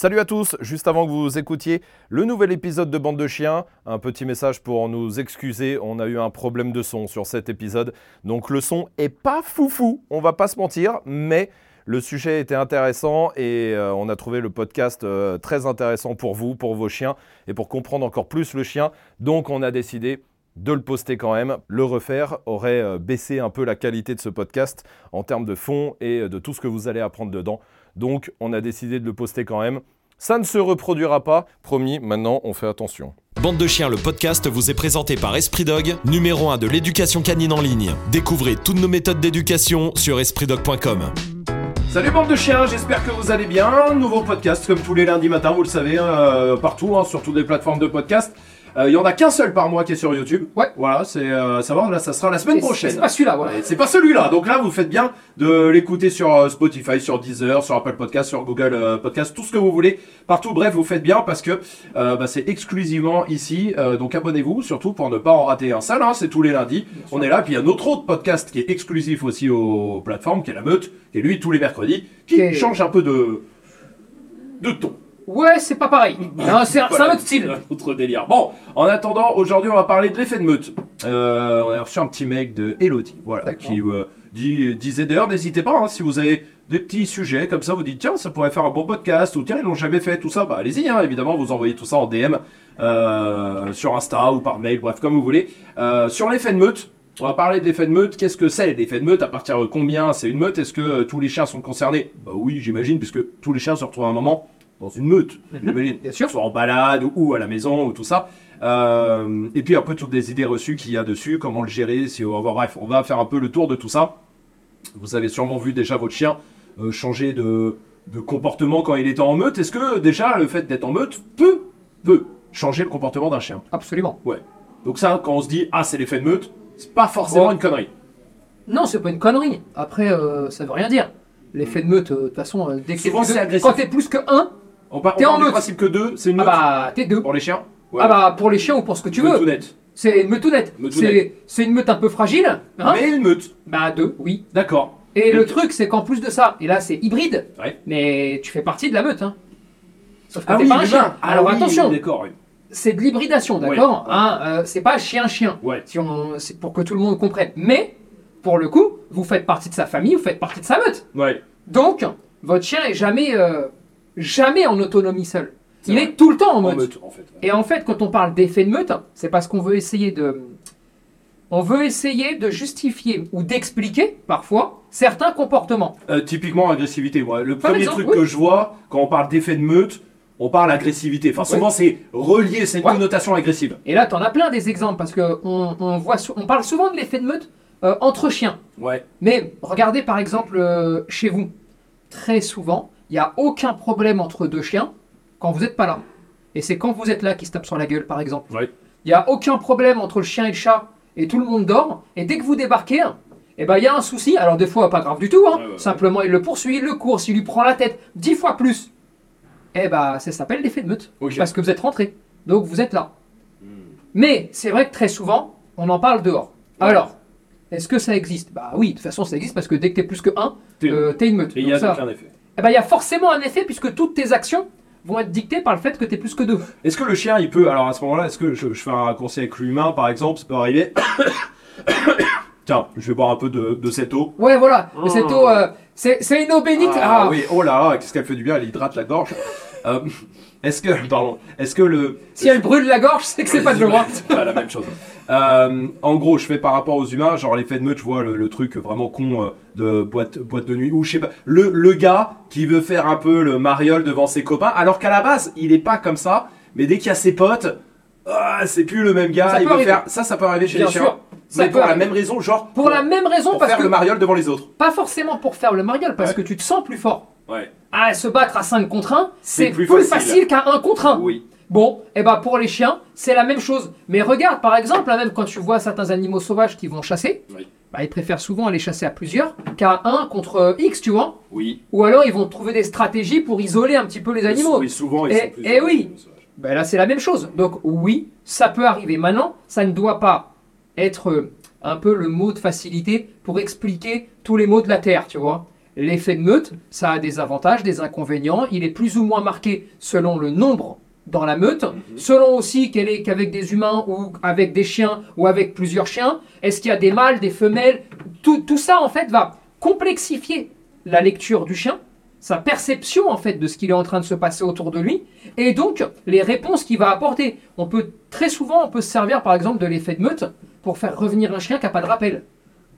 Salut à tous, juste avant que vous écoutiez le nouvel épisode de Bande de Chiens, un petit message pour nous excuser, on a eu un problème de son sur cet épisode, donc le son est pas foufou, on va pas se mentir, mais le sujet était intéressant et euh, on a trouvé le podcast euh, très intéressant pour vous, pour vos chiens et pour comprendre encore plus le chien, donc on a décidé de le poster quand même. Le refaire aurait euh, baissé un peu la qualité de ce podcast en termes de fond et de tout ce que vous allez apprendre dedans. Donc on a décidé de le poster quand même. Ça ne se reproduira pas, promis, maintenant on fait attention. Bande de chiens, le podcast vous est présenté par Esprit Dog, numéro 1 de l'éducation canine en ligne. Découvrez toutes nos méthodes d'éducation sur espritdog.com. Salut bande de chiens, j'espère que vous allez bien. Nouveau podcast comme tous les lundis matins, vous le savez, euh, partout, hein, sur toutes les plateformes de podcast. Euh, Il y en a qu'un seul par mois qui est sur YouTube. Ouais. Voilà, c'est euh, savoir, là ça sera la semaine Et prochaine. C'est pas celui-là, voilà. Ouais, C'est pas celui-là. Donc là, vous faites bien de l'écouter sur euh, Spotify, sur Deezer, sur Apple Podcast, sur Google euh, Podcast, tout ce que vous voulez. Partout, bref, vous faites bien parce que euh, bah, c'est exclusivement ici. Euh, donc abonnez-vous, surtout pour ne pas en rater un seul. Hein, c'est tous les lundis. On est là. Puis il y a notre autre podcast qui est exclusif aussi aux plateformes, qui est La Meute, est lui tous les mercredis, qui change un peu de de ton. Ouais, c'est pas pareil. Non, c'est un, c'est un autre style. Un autre délire. Bon, en attendant, aujourd'hui, on va parler de l'effet de meute. Euh, on a reçu un petit mail de Elodie, voilà, D'accord. qui euh, dit, disait d'ailleurs, n'hésitez pas, hein, si vous avez des petits sujets comme ça, vous dites, tiens, ça pourrait faire un bon podcast, ou tiens, ils l'ont jamais fait, tout ça, bah allez-y, hein, évidemment, vous envoyez tout ça en DM, euh, sur Insta ou par mail, bref, comme vous voulez. Euh, sur l'effet de meute, on va parler de l'effet de meute. Qu'est-ce que c'est l'effet de meute? À partir de combien c'est une meute? Est-ce que euh, tous les chiens sont concernés? Bah oui, j'imagine, puisque tous les chiens se retrouvent à un moment dans une meute, j'imagine. Bien sûr. Soit en balade ou, à la maison ou tout ça. Euh, et puis un peu toutes les idées reçues qu'il y a dessus, comment le gérer. Si on va, bref, on va faire un peu le tour de tout ça. Vous avez sûrement vu déjà votre chien euh, changer de, de comportement quand il était en meute. Est-ce que déjà le fait d'être en meute peut, peut changer le comportement d'un chien? Absolument. Ouais. Donc ça, quand on se dit ah c'est l'effet de meute, c'est pas forcément Oh. une connerie. Non, c'est pas une connerie. Après, euh, ça veut rien dire. L'effet de meute, euh, de toute façon, euh, dès que Souvent, plus c'est agressif. quand t'es plus que 1, On part, T'es en du meute. principe que deux, c'est une ah meute bah t'es deux. pour les chiens. Ouais. Ah bah pour les chiens ou pour ce que tu veux. Meute C'est une meutounette. Meutounette. C'est c'est une meute un peu fragile. Hein Mais une meute, Bah deux, oui. d'accord. Et le truc, c'est qu'en plus de ça, et là c'est hybride, Ouais. mais tu fais partie de la meute. Hein. Sauf que Ah t'es oui, pas un chien. Ah Alors oui, attention, D'accord, oui. c'est de l'hybridation, d'accord Hein, euh, C'est pas chien-chien. Ouais. Si on, c'est pour que tout le monde comprenne. Mais, pour le coup, vous faites partie de sa famille, vous faites partie de sa meute. Ouais. Donc, votre chien est jamais, euh, jamais en autonomie seul. Il vrai. est tout le temps en En meute. meute, en fait. ouais. Et en fait, quand on parle d'effet de meute, c'est parce qu'on veut essayer de, on veut essayer de justifier ou d'expliquer parfois certains comportements. Euh, typiquement agressivité. Le Par premier exemple, truc oui. que je vois quand on parle d'effet de meute, on parle agressivité. Enfin, souvent c'est relié, c'est une Ouais. connotation agressive. Et là, tu en as plein des exemples parce que on, on voit, on parle souvent de l'effet de meute euh, entre chiens. Ouais. Mais regardez par exemple euh, chez vous, très souvent, il n'y a aucun problème entre deux chiens quand vous n'êtes pas là. Et c'est quand vous êtes là qu'ils se tapent sur la gueule, par exemple. Ouais. Il n'y a aucun problème entre le chien et le chat et tout le monde dort. Et dès que vous débarquez, eh ben, il y a un souci. Alors des fois, pas grave du tout. hein. Ouais, ouais, ouais. Simplement, il le poursuit, il le court, il lui prend la tête dix fois plus. Eh ben, ça s'appelle l'effet de meute. Parce que vous êtes rentré. Donc vous êtes là. Mais c'est vrai que très souvent, on en parle dehors. Alors, est-ce que ça existe? Bah oui, de toute façon, ça existe parce que dès que t'es plus que 1, T'es- t'es une meute. Et il y a ça, un effet. Eh ben, il y a forcément un effet puisque toutes tes actions vont être dictées par le fait que t'es plus que 2. Est-ce que le chien, il peut, alors à ce moment-là, est-ce que je, je fais un raccourci avec l'humain, par exemple, ça peut arriver Tiens, je vais boire un peu de, de cette eau. Ouais, voilà. Oh. cette eau, euh, c'est une eau bénite. Ah, Ah, oui, oh là, qu'est-ce qu'elle fait du bien, elle hydrate la gorge. Euh, est-ce que, pardon, est-ce que le, Si elle brûle la gorge, c'est que c'est pas de l'eau. C'est pas la même chose. Euh, en gros, je fais par rapport aux humains, genre l'effet de meute, je vois le, le truc vraiment con euh, de boîte, boîte de nuit, ou je sais pas, le, le gars qui veut faire un peu le mariole devant ses copains, alors qu'à la base, il est pas comme ça, mais dès qu'il y a ses potes, ah, c'est plus le même gars, Ça il veut arriver. faire, ça, ça peut arriver chez Bien les chiens. Ça mais pour la même raison, genre, Pour la même raison, pour parce faire que le mariole devant les autres. pas forcément pour faire le mariole, parce Ouais. que tu te sens plus fort. Ouais. Ah, se battre à 5 contre 1, C'est plus plus, facile. facile, qu'à 1 contre 1. Oui. Bon, et bah pour les chiens, c'est la même chose. Mais regarde, par exemple, là, même quand tu vois certains animaux sauvages qui vont chasser, Oui. bah, ils préfèrent souvent aller chasser à plusieurs qu'à 1 contre euh, X, tu vois. Oui. Ou alors ils vont trouver des stratégies pour isoler un petit peu les animaux. Oui, souvent, ils Et- sont plus. et oui. Ben là, c'est la même chose. Donc, oui, ça peut arriver. Maintenant, ça ne doit pas être euh, un peu le mot de facilité pour expliquer tous les mots de la Terre, tu vois. L'effet de meute, ça a des avantages, des inconvénients. Il est plus ou moins marqué selon le nombre dans la meute, selon aussi qu'elle est qu'avec des humains ou avec des chiens ou avec plusieurs chiens. Est-ce qu'il y a des mâles, des femelles? Tout, tout ça, en fait, va complexifier la lecture du chien, sa perception, en fait, de ce qu'il est en train de se passer autour de lui, et donc les réponses qu'il va apporter. On peut, très souvent, on peut se servir, par exemple, de l'effet de meute pour faire revenir un chien qui n'a pas de rappel.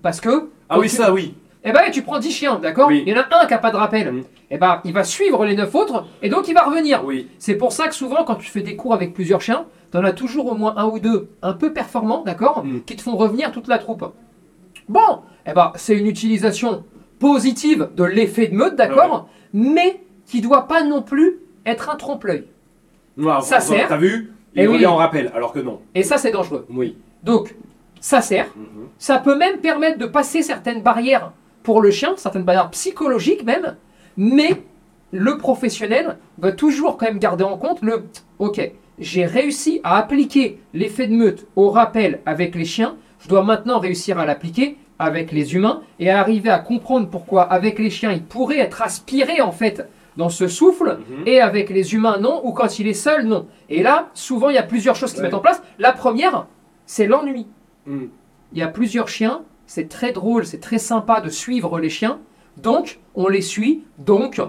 Parce que... Ah oui, tu- ça, oui. eh ben, tu prends 10 chiens, d'accord Oui. Il y en a un qui n'a pas de rappel. Mhm. Eh ben, il va suivre les 9 autres et donc il va revenir. Oui. C'est pour ça que souvent, quand tu fais des cours avec plusieurs chiens, tu en as toujours au moins un ou deux un peu performants, d'accord Mhm. Qui te font revenir toute la troupe. Bon, eh ben, c'est une utilisation positive de l'effet de meute, d'accord Mais qui doit pas non plus être un trompe-l'œil. Ça sert. T'as vu Eh Il oui. revient en rappel, alors que non. Et ça, c'est dangereux. Oui. Donc, ça sert. Mhm. Ça peut même permettre de passer certaines barrières pour le chien, certaines barrières psychologiques même, mais le professionnel va toujours quand même garder en compte le OK, j'ai réussi à appliquer l'effet de meute au rappel avec les chiens, je dois maintenant réussir à l'appliquer avec les humains et à arriver à comprendre pourquoi avec les chiens il pourrait être aspiré en fait dans ce souffle Mhm. et avec les humains non ou quand il est seul non. Et là, souvent il y a plusieurs choses qui se Ouais. mettent en place. La première, c'est l'ennui. Mm. Il y a plusieurs chiens, c'est très drôle, c'est très sympa de suivre les chiens. Donc, on les suit, donc,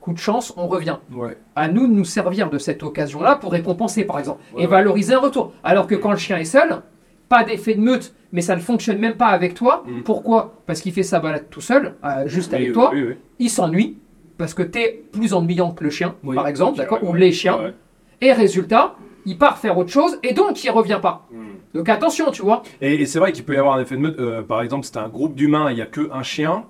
coup de chance, on revient. Ouais. À nous de nous servir de cette occasion-là pour récompenser, par exemple, Ouais, et valoriser un retour. Alors que quand le chien est seul, pas d'effet de meute, mais ça ne fonctionne même pas avec toi. Mm. Pourquoi? Parce qu'il fait sa balade tout seul, euh, juste Oui, avec oui, toi. oui. Il s'ennuie, parce que tu es plus ennuyant que le chien, par exemple, d'accord? Ou les chiens. Et résultat, il part faire autre chose, et donc il revient pas. Mm. Donc attention, tu vois. Et, et c'est vrai qu'il peut y avoir un effet de meute. euh, par exemple, c'est un groupe d'humains, il n'y a qu'un chien.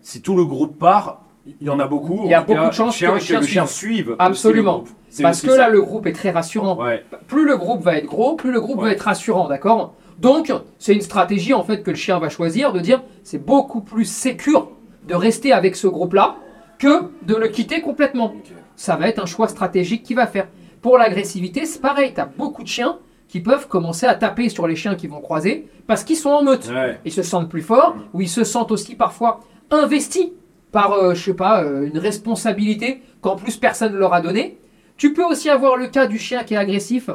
Si tout le groupe part, il y en a beaucoup. Il y a beaucoup cas, de chances chien- que le chien suive. Absolument. Parce que ça. là, le groupe est très rassurant. Ouais. Plus le groupe va être gros, plus le groupe Ouais. va être rassurant, d'accord? Donc, c'est une stratégie en fait que le chien va choisir de dire c'est beaucoup plus sécure de rester avec ce groupe-là que de le quitter complètement. Ça va être un choix stratégique qu'il va faire. Pour l'agressivité, c'est pareil. Tu as beaucoup de chiens qui peuvent commencer à taper sur les chiens qui vont croiser parce qu'ils sont en meute. Ouais. Ils se sentent plus forts ou ils se sentent aussi parfois investis par, euh, je sais pas, euh, une responsabilité qu'en plus personne ne leur a donnée. Tu peux aussi avoir le cas du chien qui est agressif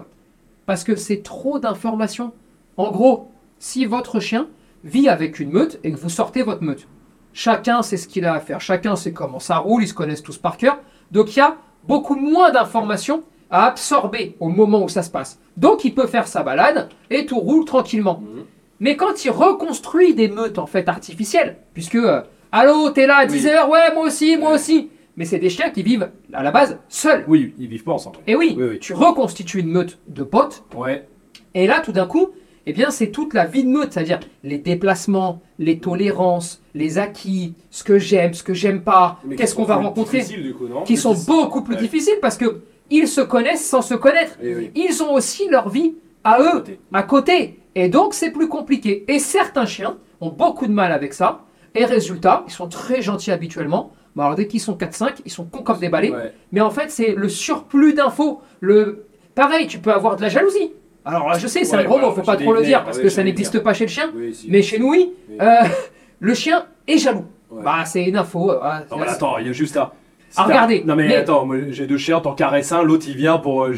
parce que c'est trop d'informations. En gros, si votre chien vit avec une meute et que vous sortez votre meute, chacun sait ce qu'il a à faire, chacun sait comment ça roule, ils se connaissent tous par cœur. Donc il y a beaucoup moins d'informations à absorber au moment où ça se passe. Donc il peut faire sa balade et tout roule tranquillement. Mhm. Mais quand il reconstruit des meutes en fait artificielles, puisque euh, allô t'es là à 10h, ouais moi aussi, moi aussi, mais c'est des chiens qui vivent à la base seuls. Oui, ils vivent pas ensemble. Et oui, Oui, tu reconstitues une meute de potes, Ouais. et là tout d'un coup, eh bien c'est toute la vie de meute, c'est-à-dire les déplacements, les tolérances, les acquis, ce que j'aime, ce que j'aime pas, qu'est-ce qu'on va rencontrer, difficiles, du coup, non qui sont beaucoup plus Ouais. difficiles parce que ils se connaissent sans se connaître. Oui. Ils ont aussi leur vie à eux, côté. à côté. Et donc, c'est plus compliqué. Et certains chiens ont beaucoup de mal avec ça. Et résultat, ils sont très gentils habituellement. Bon, alors, dès qu'ils sont 4-5, ils sont cons comme des balais. Ouais. Mais en fait, c'est le surplus d'infos. Le... Pareil, tu peux avoir de la jalousie. Alors là, je sais, c'est Ouais, un gros mot, faut pas trop le dire parce ouais, que ça n'existe pas chez le chien. Oui, si. Mais chez nous, oui. Euh, le chien est jaloux. Bah, c'est une info. euh, Non, attends, il y a juste un. Ah, regardez, Non mais, mais- attends, moi j'ai deux chiens, t'en caresses un, l'autre il vient pour euh.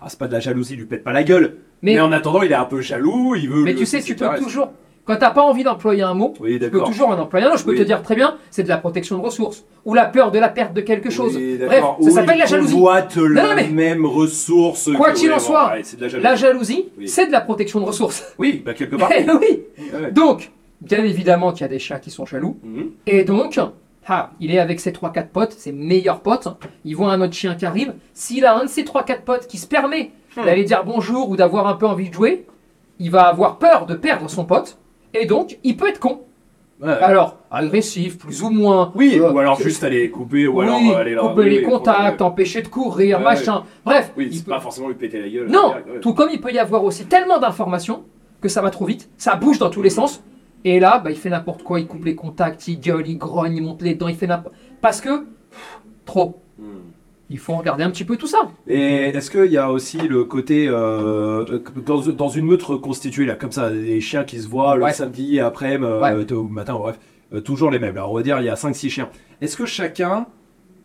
Ah c'est pas de la jalousie, il lui pète pas la gueule. Mais- Mais, en attendant, il est un peu jaloux, il veut. Mais tu sais, tu peux toujours. Quand t'as pas envie d'employer un mot, Oui, tu peux toujours en employer un autre. Je peux Oui. te dire très bien, c'est de la protection de ressources. Ou la peur de la perte de quelque chose. Oui, Bref, ça s'appelle la jalousie. non, la mais- même ressource. Quoi qu'il en soit, ouais, de la jalousie. La jalousie, c'est de la protection de ressources. Oui, bah quelque part. Eh oui. Ouais. Donc, bien évidemment qu'il y a des chiens qui sont jaloux. Mhm. Et donc, ah, il est avec ses 3-4 potes, ses meilleurs potes. Il voit un autre chien qui arrive. S'il a un de ses 3-4 potes qui se permet Hmm. d'aller dire bonjour ou d'avoir un peu envie de jouer, il va avoir peur de perdre son pote. Et donc, il peut être con. Ouais. Alors, agressif, plus ou moins. Oui, Euh, ou alors juste aller couper, ou oui, alors euh, aller là. couper oui, les contacts, empêcher de courir, Ouais, machin. Bref, Oui, il c'est peut- pas forcément lui péter la gueule. non, ouais. tout comme il peut y avoir aussi tellement d'informations que ça va trop vite, ça bouge dans tous les sens. Et là, bah, il fait n'importe quoi, il coupe les contacts, il gueule, il grogne, il monte les dents, il fait n'importe Parce que, pff, trop. Hmm. Il faut regarder un petit peu tout ça. Et est-ce qu'il y a aussi le côté euh, dans, dans une meute reconstituée là, comme ça, des chiens qui se voient le samedi après, euh, Ouais. au matin, bref. euh, toujours les mêmes. Alors on va dire il y a 5-6 chiens. Est-ce que chacun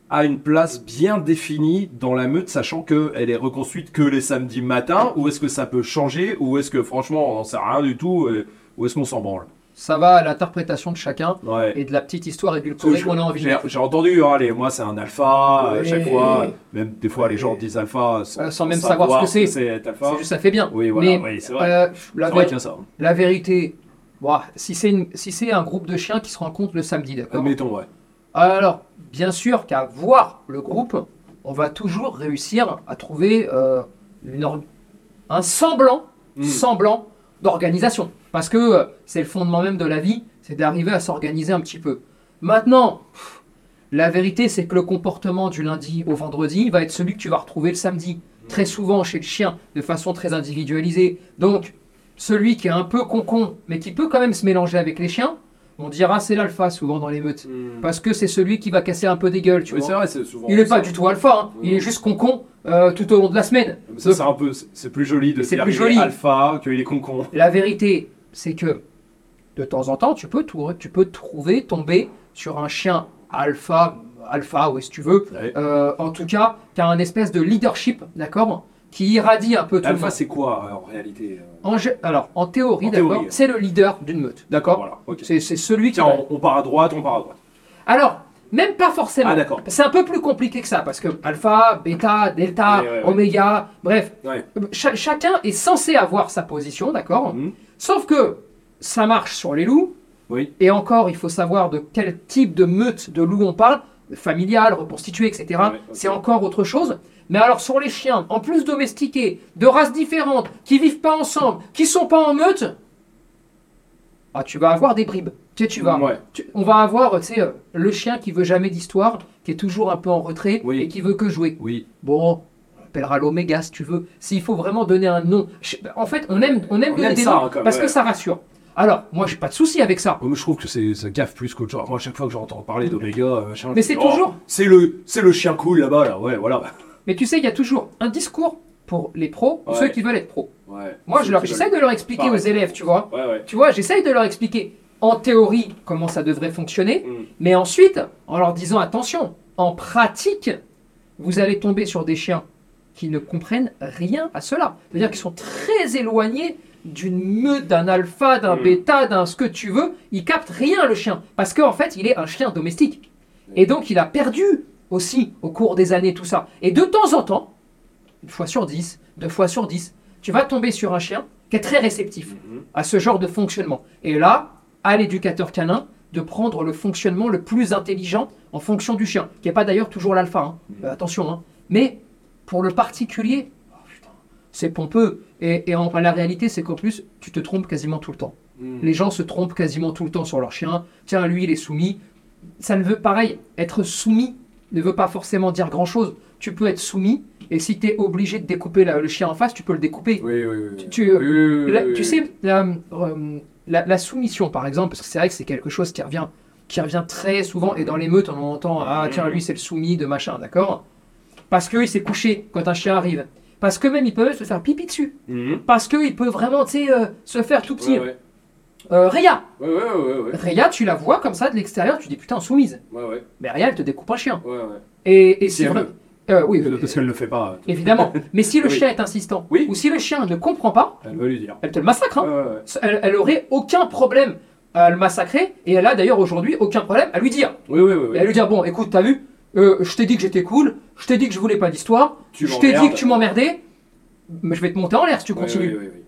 a une place bien définie dans la meute, sachant qu'elle est reconstruite que les samedis matins, ou est-ce que ça peut changer, ou est-ce que franchement on n'en sait rien du tout, euh, ou est-ce qu'on s'en branle? Ça va à l'interprétation de chacun Ouais. et de la petite histoire édulcorée qu'on a envie de J'ai j'ai entendu, hein, allez, moi c'est un alpha, à Ouais. chaque fois, même des fois les gens disent alpha sans, Euh, sans même savoir ce que c'est. c'est juste ça fait bien. Oui, voilà, Mais oui, c'est vrai. euh, la, vrai a ça. la vérité, si c'est si un groupe de chiens qui se rencontrent le samedi, d'accord Admettons, ouais. Alors, bien sûr qu'à voir le groupe, on va toujours réussir à trouver euh, une un semblant, Mm. semblant d'organisation. Parce que euh, c'est le fondement même de la vie, c'est d'arriver à s'organiser un petit peu. Maintenant, la vérité, c'est que le comportement du lundi au vendredi va être celui que tu vas retrouver le samedi. Très souvent chez le chien, de façon très individualisée. Donc, celui qui est un peu concon, mais qui peut quand même se mélanger avec les chiens, on dira c'est l'alpha souvent dans les meutes. Parce que c'est celui qui va casser un peu des gueules, tu Oui, vois. c'est vrai, c'est souvent. Il n'est pas du tout alpha, hein. il est juste concon euh, tout au long de la semaine. Mais Ça, c'est un peu, c'est- plus joli de dire plus est joli. alpha qu'il est concon. La vérité, c'est que de temps en temps, tu peux, tu peux trouver, tomber sur un chien alpha, alpha, oui, si tu veux, Ouais. euh, en tout cas, qui a un espèce de leadership, d'accord Qui irradie un peu tout Alpha, c'est quoi euh, en réalité euh, En gé- alors, en théorie, d'accord, c'est le leader d'une meute, d'accord Voilà. C'est celui qui. On, on part à droite, on part à droite. Alors, même pas forcément. Ah, d'accord. C'est un peu plus compliqué que ça, parce que alpha, bêta, delta, Ouais, ouais, ouais. oméga, bref, Ouais. cha- chacun est censé avoir sa position, d'accord Mhm. Sauf que ça marche sur les loups, Oui. et encore, il faut savoir de quel type de meute de loup on parle, familial, reconstitué, etc. C'est encore autre chose. Mais alors sur les chiens, en plus domestiqués, de races différentes, qui vivent pas ensemble, qui sont pas en meute, ah, tu vas avoir des bribes. Tu sais, tu vas, Ouais. tu- on va avoir, tu sais, euh, le chien qui veut jamais d'histoire, qui est toujours un peu en retrait Oui. et qui veut que jouer. Oui. Bon, appellera l'oméga si tu veux. S'il faut vraiment donner un nom. Je- En fait, on aime, on aime On donner aime des ça, noms hein, parce ouais. que ça rassure. Alors, moi, j'ai pas de souci avec ça. Moi, je trouve que c'est ça gaffe plus qu'autre chose. Moi, à chaque fois que j'entends parler d'Oméga, euh, machin, Mais je c'est oh, toujours- c'est le, c'est le chien cool là-bas, là. Ouais, voilà. Mais tu sais, il y a toujours un discours pour les pros, pour Ouais. ceux qui veulent être pros. Ouais. Moi, je leur, veulent- de leur expliquer Pareil. aux élèves, tu vois. Ouais, ouais. Tu vois, j'essaye de leur expliquer en théorie comment ça devrait fonctionner, Mm. mais ensuite, en leur disant attention, en pratique, vous allez tomber sur des chiens qui ne comprennent rien à cela. C'est-à-dire qu'ils sont très éloignés d'une meute, d'un alpha, d'un Mm. bêta, d'un ce que tu veux. Ils captent rien, le chien, parce qu'en fait, il est un chien domestique. Et donc, il a perdu aussi au cours des années tout ça. Et de temps en temps, une fois sur dix, deux fois sur dix, tu vas tomber sur un chien qui est très réceptif Mhm. à ce genre de fonctionnement. Et là, à l'éducateur canin de prendre le fonctionnement le plus intelligent en fonction du chien, qui n'est pas d'ailleurs toujours l'alpha, hein. Euh, attention. hein. Mais pour le particulier, oh, c'est pompeux. Et, et en, la réalité, c'est qu'en plus, tu te trompes quasiment tout le temps. Mm. Les gens se trompent quasiment tout le temps sur leur chien. Tiens, lui, il est soumis. Ça ne veut, pareil, être soumis ne veut pas forcément dire grand-chose. Tu peux être soumis, et si tu es obligé de découper la- le chien en face, tu peux le découper. Oui, oui, oui. Tu- tu- Oui, oui, oui, La- oui, tu oui. sais, la, la- la soumission, par exemple, parce que c'est vrai que c'est quelque chose qui revient, qui revient très souvent, et dans les meutes, on entend Ah, tiens, lui, c'est le soumis de machin, d'accord? Parce qu'il s'est couché quand un chien arrive. Parce que même, il peut se faire pipi dessus. Mhm. Parce qu'il peut vraiment, tu sais, euh, se faire tout petit. Ouais, ouais. Euh, Réa Ouais, ouais, ouais, ouais. Réa, tu la vois comme ça de l'extérieur, tu dis putain, soumise. Ouais, ouais. Mais Réa, elle te découpe un chien. Ouais, ouais. Et, et Si vrai. Euh, oui, Parce qu'elle ne le fait pas. évidemment. Mais si le Oui. chien est insistant, Oui. ou si le chien ne comprend pas, Elle veut lui dire. elle te le massacre. hein. Ouais, ouais, ouais. elle, elle aurait aucun problème à le massacrer et elle a d'ailleurs aujourd'hui aucun problème à lui dire. Oui, oui, oui. oui. Et à lui dire bon écoute t'as vu, euh, je t'ai dit que j'étais cool, je t'ai dit que je voulais pas d'histoire, je t'ai dit que tu m'emmerdais, mais je vais te monter en l'air si tu continues. oui, oui.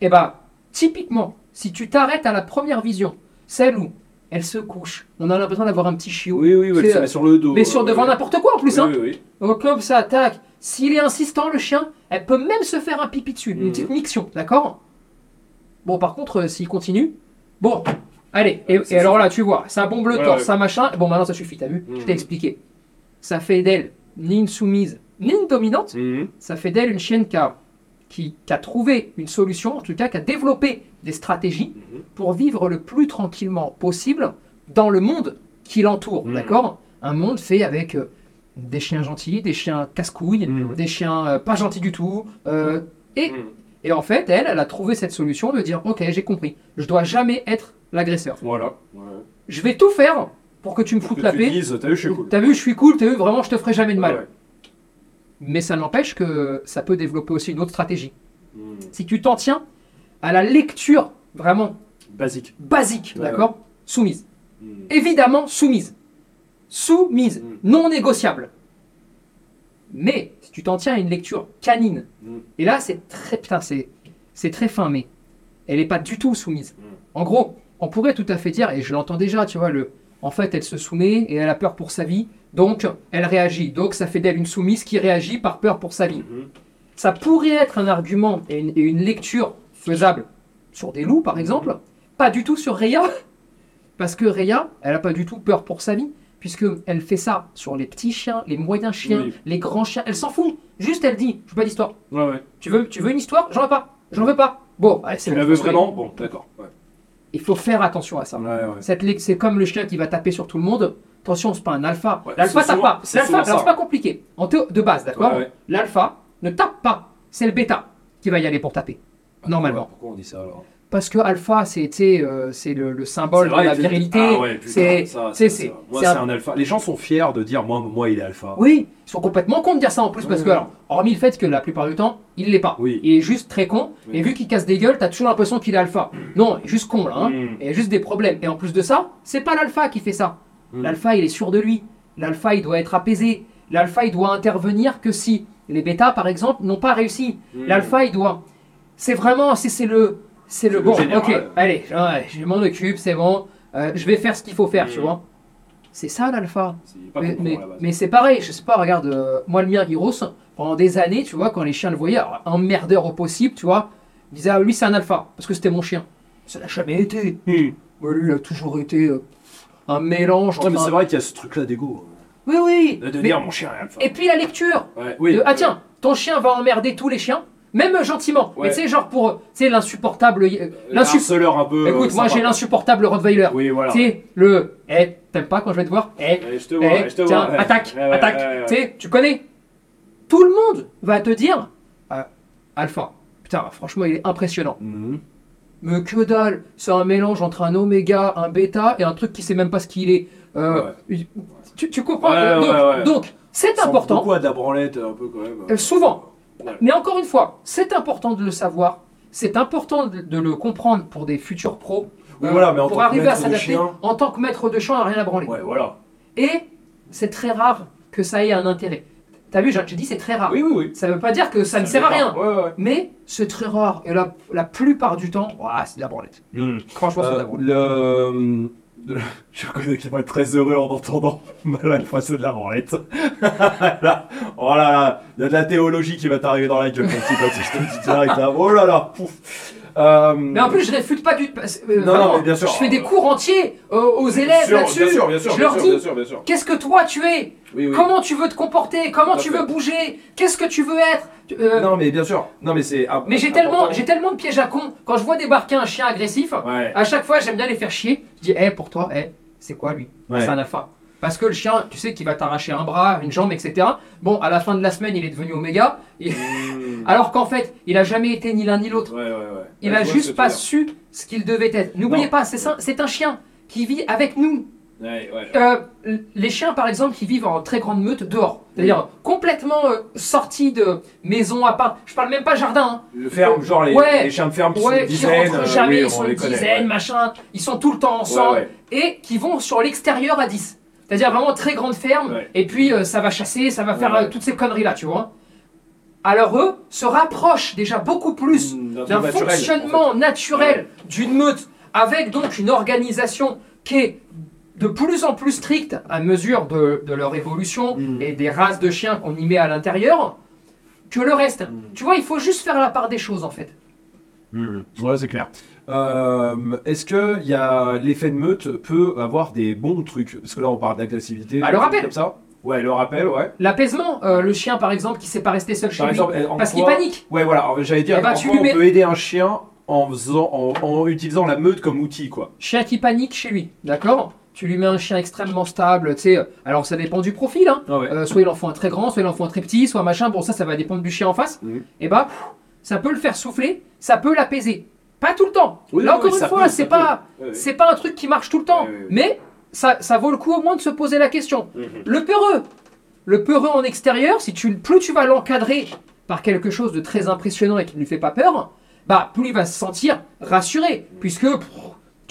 Et bah typiquement si tu t'arrêtes à la première vision, celle où elle se couche, on a l'impression d'avoir un petit chiot, Oui, oui, elle se euh, met sur le dos. mais sur ouais, devant n'importe quoi en plus hein. oui, oui. Donc, comme ça, tac. S'il est insistant, le chien, elle peut même se faire un pipi dessus. Une Mhm. petite miction, d'accord? Bon, par contre, euh, s'il continue. Bon, allez. Et, alors là, tu vois, ça bombe le Ouais, torse, ça machin. Bon, maintenant, ça suffit, t'as vu? Je Mhm. t'ai expliqué. Ça fait d'elle ni une soumise, ni une dominante. Mhm. Ça fait d'elle une chienne qui a, qui, qui a trouvé une solution, en tout cas, qui a développé des stratégies Mhm. pour vivre le plus tranquillement possible dans le monde qui l'entoure, Mhm. d'accord? Un monde fait avec euh, des chiens gentils, des chiens casse-couilles, des chiens euh, pas gentils du tout. euh, et, et en fait, elle, elle a trouvé cette solution de dire, ok, j'ai compris, je dois jamais être l'agresseur. Voilà. Je vais tout faire pour que tu me foutes la paix. t'as vu, je suis cool. T'as vu, je suis cool, t'as vu, vraiment, je te ferai jamais de mal. Ouais. Mais ça n'empêche que ça peut développer aussi une autre stratégie. Hmm. Si tu t'en tiens à la lecture vraiment Basique. basique, Ouais, d'accord Soumise. Hmm. Évidemment, soumise. Soumise, Mm. non négociable. Mais si tu t'en tiens à une lecture canine, et là c'est très putain, c'est c'est très fin, mais elle n'est pas du tout soumise. En gros, on pourrait tout à fait dire, et je l'entends déjà, tu vois, le, en fait, elle se soumet et elle a peur pour sa vie, donc elle réagit. Donc ça fait d'elle une soumise qui réagit par peur pour sa vie. Mhm. Ça pourrait être un argument et une, et une lecture faisable sur des loups, par exemple, pas du tout sur Rhea, parce que Rhea, elle n'a pas du tout peur pour sa vie, puisque elle fait ça sur les petits chiens, les moyens chiens, Oui. les grands chiens, elle s'en fout. Juste, elle dit, je veux pas d'histoire. Ouais, ouais. Tu veux, tu veux une histoire? J'en veux pas. J'en veux pas. Bon, allez, c'est Tu la veux vraiment? Bon, d'accord. Ouais. Il faut faire attention à ça. Ouais, ouais. C'est comme le chien qui va taper sur tout le monde. Attention, c'est pas un alpha. Ouais, L'alpha c'est tape pas. L'alpha, c'est pas compliqué. En théo- de base, d'accord. L'alpha ne tape pas. C'est le bêta qui va y aller pour taper. Normalement. Pourquoi on dit ça alors? Parce que alpha, sais, euh, c'est le, le symbole de la virilité. Ah ouais, c'est, c'est, c'est. Moi, un- un alpha. Les gens sont fiers de dire, moi, moi, il est alpha. Oui, ils sont complètement cons de dire ça en plus parce que, alors, hormis le fait que la plupart du temps, il l'est pas. Oui. Il est juste très con. Et vu qu'il casse des gueules, t'as toujours l'impression qu'il est alpha. Non, il est juste con là. Hein. Mm. Et il y a juste des problèmes. Et en plus de ça, c'est pas l'alpha qui fait ça. Mm. L'alpha, il est sûr de lui. L'alpha, il doit être apaisé. L'alpha, il doit intervenir que si les bêtas, par exemple, n'ont pas réussi. Mm. L'alpha, il doit. C'est vraiment, c'est le, c'est le bon. général. Ok, allez, ouais, je m'en occupe, c'est bon. Euh, je vais faire ce qu'il faut faire, tu vois. C'est ça l'alpha. Mais, c'est pareil, je sais pas, regarde, euh, moi le mien Gyros, pendant des années, tu vois, quand les chiens le voyaient, alors, un merdeur au possible, tu vois, ils disaient, ah, lui c'est un alpha, parce que c'était mon chien. Ça l'a jamais été. Hmm. Mais lui, il a toujours été euh, un mélange Ouais, mais c'est vrai qu'il y a ce truc-là d'ego. Oui, oui. De, de mais- dire, mon chien est alpha. Et puis la lecture. Ouais, oui. de, ah tiens, ton chien va emmerder tous les chiens, même euh, gentiment. Ouais. Mais tu sais, genre pour, euh, tu sais, l'insupportable. euh, Le l'insu- harceleur un peu. Écoute, euh, moi j'ai l'insupportable Rottweiler. Oui, voilà. Tu sais, le, eh, t'aimes pas quand je vais te voir? Eh, Ouais, je te Eh, vois, je te tiens, vois. attaque, Ouais, attaque. ouais. Tu sais, tu connais? Tout le monde va te dire euh, Alpha. Putain, franchement, il est impressionnant. Mhm. Mais que dalle, c'est un mélange entre un oméga, un bêta et un truc qui sait même pas ce qu'il est. Euh, tu, tu comprends? Euh, donc, c'est important. Beaucoup à de la branlette, un peu quand même. Euh, souvent. Mais encore une fois, c'est important de le savoir. C'est important de, de le comprendre pour des futurs pros. Oui, Euh, voilà, mais en pour tant que arriver à s'adapter en tant que maître de à rien à branler. Ouais, voilà. Et c'est très rare que ça ait un intérêt. T'as vu, j'ai j'ai dit c'est très rare. Oui, oui, oui. Ça veut pas dire que ça, ne sert à rien. Ouais, ouais. Mais c'est très rare. Et la, la plupart du temps, ouah, c'est de la branlette. Franchement, c'est de la Euh, branlette. le... Je reconnais qu'il va être très heureux en entendant Alpha, c'est de la branlette. là, oh là là, il y a de la théologie qui va t'arriver dans la gueule, mon petit pote. Je te dis direct, là. Oh là là, pouf. Euh, Mais en plus, je réfute pas du tout. Non, non, mais bien sûr. Je fais des cours entiers euh, aux élèves là-dessus. bien sûr, bien sûr, je bien leur sûr, dis bien sûr, qu'est-ce que toi tu es? Oui, oui. Comment tu veux te comporter? Comment tu veux bouger? Qu'est-ce que tu veux être? Euh, Non, mais bien sûr. Non, mais c'est. Mais j'ai tellement, j'ai tellement de pièges à con. Quand je vois débarquer un chien agressif, Ouais. à chaque fois j'aime bien les faire chier. Je dis, eh pour toi, eh, c'est quoi lui? Ouais. C'est un alpha. Parce que le chien, tu sais qu'il va t'arracher un bras, une jambe, etc. Bon, à la fin de la semaine, il est devenu oméga. Et- Mmh. Alors qu'en fait, il a jamais été ni l'un ni l'autre. Ouais, ouais, ouais. Il a juste pas su ce qu'il devait être. N'oubliez pas, c'est un chien qui vit avec nous. Ouais, ouais. Euh, les chiens, par exemple, qui vivent en très grande meute dehors, c'est-à-dire complètement euh, sortis de maison à part. Je parle même pas jardin. hein. Le ferme, genre les, Ouais. les chiens de ferme qui sont qui dizaines. rentrent euh, jamais, oui, ils on sont une connaît, dizaine, machin. Ils sont tout le temps ensemble et qui vont sur l'extérieur à 10. C'est-à-dire vraiment très grande ferme. Et puis euh, ça va chasser, ça va faire euh, toutes ces conneries là, tu vois. Alors eux se rapprochent déjà beaucoup plus Mmh, d'un truc naturel, fonctionnement en fait. naturel d'une meute avec donc une organisation qui est de plus en plus stricte à mesure de, de leur évolution Mm. et des races de chiens qu'on y met à l'intérieur que le reste. Mm. Tu vois, il faut juste faire la part des choses en fait. Mmh. Ouais, c'est clair. Euh, Est-ce que il y a l'effet de meute peut avoir des bons trucs? Parce que là, on parle d'agressivité. Bah, le rappel. Comme ça. Ouais, le rappel, ouais. L'apaisement, euh, le chien par exemple qui sait pas rester seul chez Par lui exemple, parce qu'il panique. Ouais, voilà. alors, J'allais dire, Eh ben, tu mets- on peut aider un chien en faisant, en, en utilisant la meute comme outil, quoi. Chien qui panique chez lui, d'accord? Tu lui mets un chien extrêmement stable, tu sais. euh, Alors ça dépend du profil, hein. Ah ouais. Euh, soit il en faut un très grand, soit il en faut un très petit, soit machin. Bon, ça, ça va dépendre du chien en face. Et bah, pff, ça peut le faire souffler, ça peut l'apaiser. Pas tout le temps. Oui, Là oui, encore une fois, c'est pas, c'est un truc qui marche tout le temps. Mais ça, ça vaut le coup au moins de se poser la question. Mhm. Le peureux. Le peureux en extérieur, si tu, plus tu vas l'encadrer par quelque chose de très impressionnant et qui ne lui fait pas peur, bah plus il va se sentir rassuré. Puisque pff,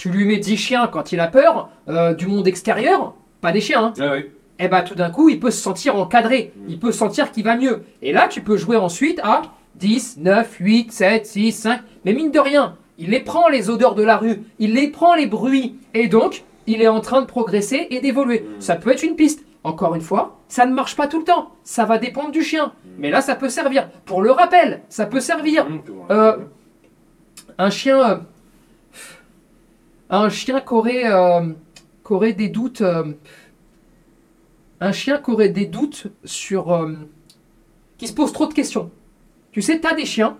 tu lui mets 10 chiens quand il a peur euh, du monde extérieur, pas des chiens, hein, Ouais, ouais. et bah tout d'un coup, il peut se sentir encadré, il peut sentir qu'il va mieux. Et là, tu peux jouer ensuite à 10, 9, 8, 7, 6, 5. Mais mine de rien, il les prend les odeurs de la rue, il les prend les bruits, et donc, il est en train de progresser et d'évoluer. Ça peut être une piste. Encore une fois, ça ne marche pas tout le temps. Ça va dépendre du chien. Mais là, ça peut servir. Pour le rappel, ça peut servir. Comment- Euh, un chien, euh, un chien qui aurait, euh, qui aurait des doutes, euh, un chien qui aurait des doutes sur, euh, qui se pose trop de questions. Tu sais, tu as des chiens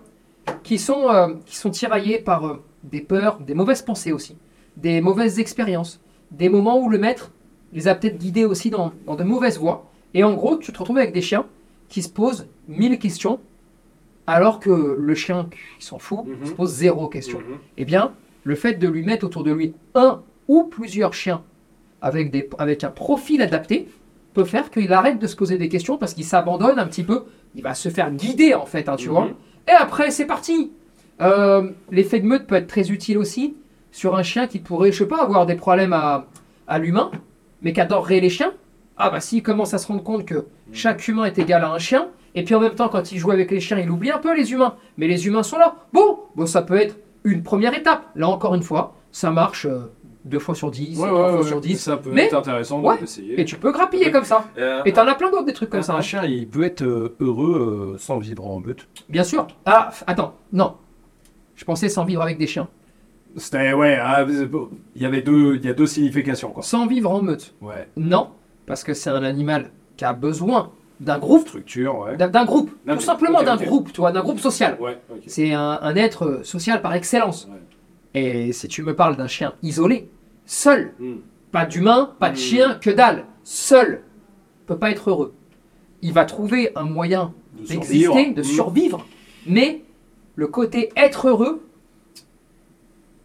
qui sont, qui sont tiraillés par des peurs, des mauvaises pensées aussi, des mauvaises expériences, des moments où le maître les a peut-être guidés aussi dans, dans de mauvaises voies. Et en gros, tu te retrouves avec des chiens qui se posent mille questions alors que le chien qui s'en fout Mhm. se pose zéro question. Mhm. Eh bien, le fait de lui mettre autour de lui un ou plusieurs chiens avec, des, avec un profil adapté peut faire qu'il arrête de se poser des questions parce qu'il s'abandonne un petit peu. Il va se faire guider en fait, hein, tu Mhm. vois. Et après, c'est parti. Euh, L'effet de meute peut être très utile aussi sur un chien qui pourrait, je sais pas, avoir des problèmes à, à l'humain, mais qui adorerait les chiens. Ah bah s'il commence à se rendre compte que chaque humain est égal à un chien, et puis en même temps quand il joue avec les chiens, il oublie un peu les humains, mais les humains sont là. Bon, bon ça peut être une première étape. Là encore une fois, ça marche euh, deux fois sur dix, Ouais, trois ouais, fois ouais, sur Ça peut Mais- être intéressant Ouais. d'essayer. et tu peux grappiller comme ça. Euh, Et t'en as plein d'autres des trucs comme un, ça. un hein. chien, il peut être euh, heureux euh, sans vivre en meute. Bien sûr. Ah, attends, non. Je pensais sans vivre avec des chiens. C'était, ouais, ah, il y avait deux, il y a deux significations, quoi. Sans vivre en meute. Ouais. Non, parce que c'est un animal qui a besoin d'un groupe, Structure, ouais. d'un groupe, tout simplement d'un groupe, tu vois, d'un groupe social. Ouais. C'est un, un être euh, social par excellence. Ouais. Et si tu me parles d'un chien isolé, seul, Hmm. pas d'humain, pas de Mm. chien, que dalle, seul, peut pas être heureux. Il va trouver un moyen De d'exister, de Hmm. survivre, mais le côté être heureux,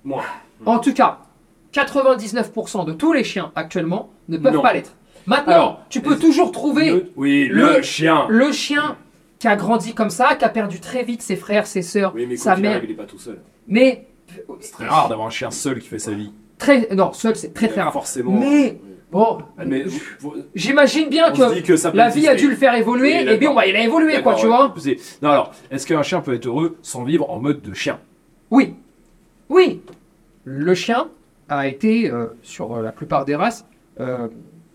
Moi. en tout cas, 99% de tous les chiens actuellement ne peuvent Non. pas l'être. Maintenant, Alors, tu peux toujours trouver Le- oui, le, le- chien. le chien qui a grandi comme ça, qui a perdu très vite ses frères, ses sœurs, Oui, mais sa quand il mère. arrive, il est pas tout seul. Mais C'est très rare d'avoir un chien seul qui fait sa vie. très, non, seul c'est très très rare. Forcément. Mais bon, Mais, j'imagine bien que ça la vie a dû le faire évoluer. Oui, et bien, bah, il a évolué quoi, tu ouais. vois. Non, alors, est-ce qu'un chien peut être heureux sans vivre en mode de chien? Oui, oui. Le chien a été euh, sur euh, la plupart des races euh,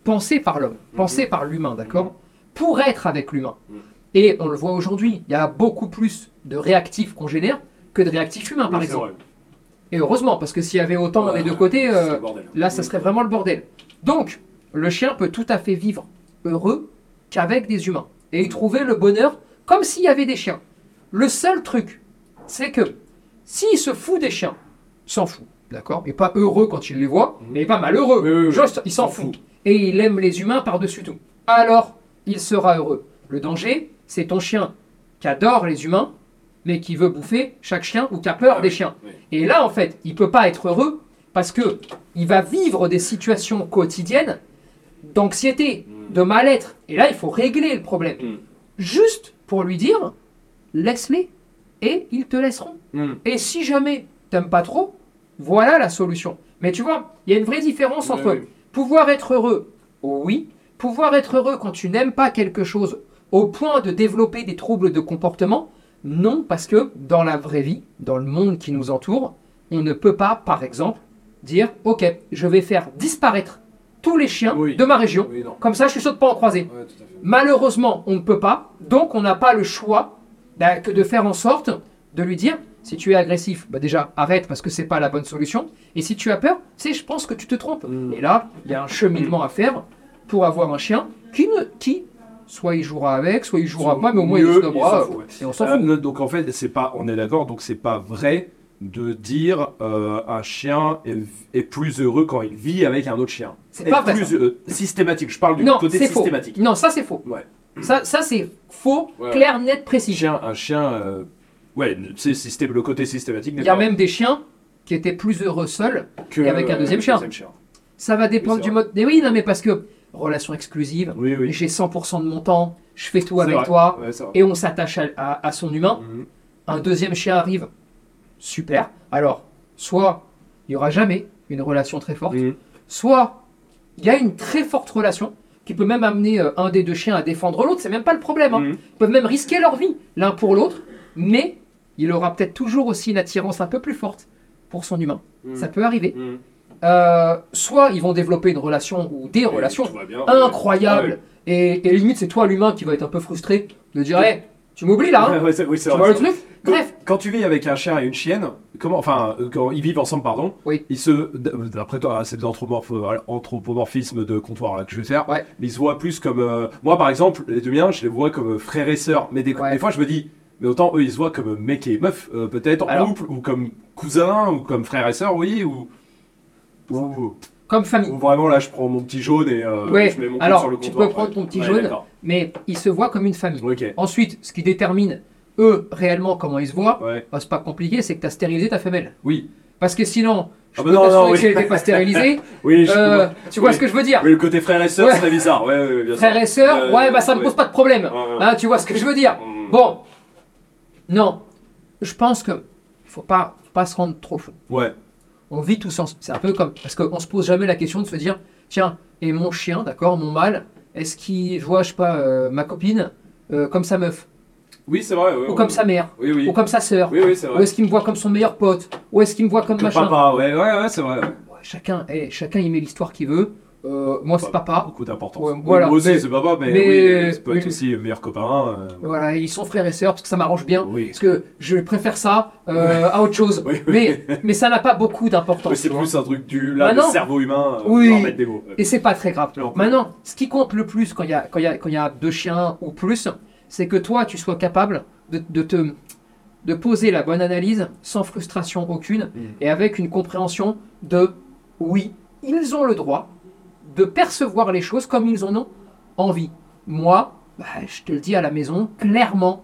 pensé par l'homme, pensé par l'humain, d'accord, pour être avec l'humain. Mhm. Et on le voit aujourd'hui, il y a beaucoup plus de réactifs qu'on génère que de réactifs humains, par Oui, exemple. vrai. Et heureusement, parce que s'il y avait autant Ouais, des deux côtés, euh, là, ça serait vraiment le bordel. Donc, le chien peut tout à fait vivre heureux qu'avec des humains et y trouver le bonheur comme s'il y avait des chiens. Le seul truc, c'est que s'il se fout des chiens, s'en fout, d'accord Et pas heureux quand il les voit, mais pas malheureux. Juste, il s'en fout. Et il aime les humains par-dessus tout. Alors, il sera heureux. Le danger, c'est ton chien qui adore les humains, mais qui veut bouffer chaque chien ou qui a peur Ah des oui, chiens. oui. Et là, en fait, il peut pas être heureux parce que il va vivre des situations quotidiennes d'anxiété, Mm. de mal-être. Et là, il faut régler le problème. Mm. Juste pour lui dire, laisse-les et ils te laisseront. Hmm. Et si jamais t'aimes pas trop, voilà la solution. Mais tu vois, il y a une vraie différence Ouais, entre. Pouvoir être heureux, oui, pouvoir être heureux quand tu n'aimes pas quelque chose au point de développer des troubles de comportement, non, parce que dans la vraie vie, dans le monde qui nous entoure, on ne peut pas, par exemple, dire, ok, je vais faire disparaître tous les chiens Oui. de ma région, Oui, comme ça je suis sûr de pas en croiser. Ouais. Malheureusement, on ne peut pas, donc on n'a pas le choix bah, que de faire en sorte de lui dire si tu es agressif, bah déjà arrête parce que c'est pas la bonne solution. Et si tu as peur, c'est je pense que tu te trompes. Mm. Et là, il y a un cheminement à faire pour avoir un chien qui, ne, qui soit il jouera avec, soit il jouera pas, mais au moins il Mieux, se il ouais. Et on s'en Euh, fout. non, donc en fait, c'est pas, on est d'accord, donc c'est pas vrai de dire euh, un chien est, est plus heureux quand il vit avec un autre chien. C'est Est pas vrai, plus euh, systématique. Je parle du Non, côté faux. systématique. Non, ça c'est faux. Ouais. Ça, ça c'est faux, Ouais. clair, net, précis. Chien, un chien, euh, Ouais, c'est le côté systématique. Il y a même des chiens qui étaient plus heureux seuls. que, et avec un deuxième chien. Ça va dépendre du mode. Mais oui, non, mais parce que relation exclusive, Oui, oui. j'ai 100% de mon temps, je fais tout avec vrai. toi, Ouais, et on s'attache à, à- à son humain. Mhm. Un deuxième chien arrive, super. Alors, soit il n'y aura jamais une relation très forte, Mhm. soit il y a une très forte relation qui peut même amener euh, un des deux chiens à défendre l'autre, c'est même pas le problème. hein. Mhm. Ils peuvent même risquer leur vie l'un pour l'autre, mais il aura peut-être toujours aussi une attirance un peu plus forte pour son humain. Mhm. Ça peut arriver. Mhm. Euh, soit ils vont développer une relation ou des relations bien. incroyables, et, et limite c'est toi l'humain qui va être un peu frustré de dire Hey, tu m'oublies là, hein Ouais, ouais, c'est- oui, c'est tu vrai, vois le truc Bref, Quand tu vis avec un chien et une chienne, comment, enfin, euh, quand ils vivent ensemble, pardon, Oui. ils se, d'après toi, c'est de l'anthropomorph- anthropomorphisme de comptoir là, que je vais faire, mais ils se voient plus comme, euh, moi par exemple, les deux miens, je les vois comme euh, frères et sœurs, mais des fois je me dis, mais autant eux ils se voient comme mec et meuf, euh, peut-être en couple, ou comme cousin, ou comme frère et sœur, oui, ou, ou, comme famille. ou vraiment là je prends mon petit jaune et euh, Ouais, je mets mon alors, sur le tu comptoir. peux prendre ton petit Ouais, jaune. Mais ils se voient comme une famille. Ensuite, ce qui détermine eux réellement comment ils se voient, ouais, bah, c'est pas compliqué, c'est que tu as stérilisé ta femelle. oui, Parce que sinon, je Ah peux bah non, t'assurer non, que elle oui. n'était pas stérilisée, oui, je euh, tu vois Oui. ce que je veux dire Oui, le côté frère et sœur, Ouais. c'est bizarre. Ouais, ouais, ouais, bien sûr. Frères et sœurs, Euh, ouais, bah ça me ouais. pose pas de problème. Hein, tu vois ce que je veux dire Mm. Bon, non, je pense que faut pas, faut pas se rendre trop fou. Ouais. On vit tous ensemble. C'est un peu comme parce qu'on se pose jamais la question de se dire tiens et mon chien, d'accord, mon mâle, est-ce qu'il voit, je sais pas, euh, ma copine euh, comme sa meuf? Oui, c'est vrai. ouais, ou comme sa mère Oui, oui. ou comme sa sœur Oui, oui, c'est ou est-ce qu'il me voit comme son meilleur pote? Ou est-ce qu'il me voit comme Que machin? papa, ouais, ouais, ouais, c'est vrai. Chacun, eh, chacun y met l'histoire qu'il veut. Euh, moi c'est papa. Beaucoup d'importance. Ouais, voilà, Moi aussi, c'est papa, mais, mais- oui, ça peut être oui. aussi meilleur copain. euh, Voilà, ils sont frères et sœurs parce que ça m'arrange bien. Oui. Parce que je préfère ça euh, à autre chose. Mais, mais ça n'a pas beaucoup d'importance. C'est plus un truc du là, le cerveau humain. Oui. des mots. Et c'est pas très grave. Non. Maintenant, ce qui compte le plus quand il y a, quand y a, quand il y a deux chiens ou plus, c'est que toi, tu sois capable de, de te de poser la bonne analyse sans frustration aucune Mm. et avec une compréhension de oui, ils ont le droit de percevoir les choses comme ils en ont envie. Moi, bah, je te le dis à la maison, clairement,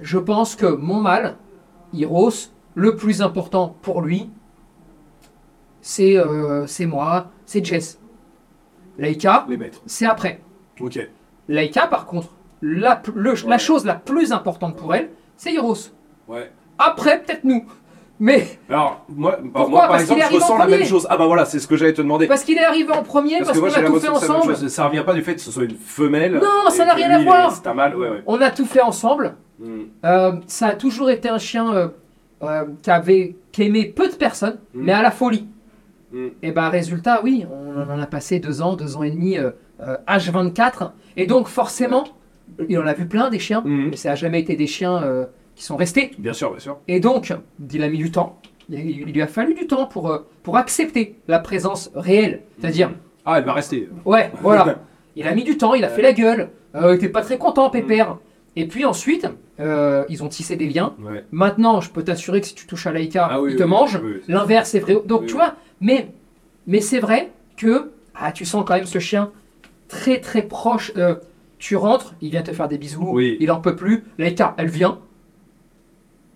je pense que mon mal, Hiros, le plus important pour lui, c'est euh, moi, c'est Jess. Maîtres. c'est après. Ok. Laika, par contre, la, chose la plus importante pour elle, c'est Hiros. Ouais. Après, peut-être nous. Mais Alors, moi, bah, Pourquoi moi par Parce exemple, je ressens la même chose. Ah bah voilà, c'est ce que j'allais te demander. parce qu'il est arrivé en premier, parce, que moi, qu'on j'ai a tout fait ensemble. chose. Ça revient pas du fait que ce soit une femelle. Non, ça n'a rien à voir. C'est un mâle, ouais, ouais. On a tout fait ensemble. Mm. Euh, ça a toujours été un chien euh, euh, qui avait qui aimait peu de personnes, Mm. mais à la folie. Mm. Et ben résultat, oui, on en a passé deux ans, deux ans et demi, euh, euh, H24. Et donc forcément, il en a vu plein des chiens, mais ça n'a jamais été des chiens qui sont restés. Bien sûr, bien sûr. Et donc, il a mis du temps. Il, lui a fallu du temps pour, euh, pour accepter la présence réelle. C'est-à-dire, Ah, elle va rester. ouais, voilà. Il a mis du temps, il a fait la gueule. Euh, il était pas très content, Pépère. Et puis ensuite, euh, ils ont tissé des liens. Ouais. Maintenant, je peux t'assurer que si tu touches à Laïka, Ah oui, il te oui, mange. oui, oui. L'inverse est vrai. Donc tu vois, mais, mais c'est vrai que ah, tu sens quand même ce chien très très proche. euh, tu rentres, il vient te faire des bisous, il en peut plus. Laïka, elle vient.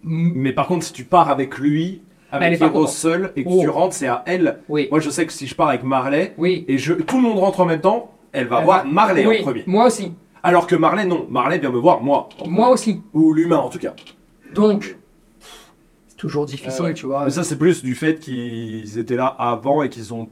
Mm, Mais par contre, si tu pars avec lui, est avec Hero contente. seul, et que Oh. tu rentres, c'est à elle. Oui, Moi, je sais que si je pars avec Marley, oui. et je, tout le monde rentre en même temps, elle va Elle voir va- Marley oui, en premier. Moi aussi, Alors que Marley, non. Marley vient me voir, moi. moi aussi. Ou l'humain, en tout cas. Donc, c'est toujours difficile, Ah ouais. tu vois. Mais ça, c'est plus du fait qu'ils étaient là avant et qu'ils ont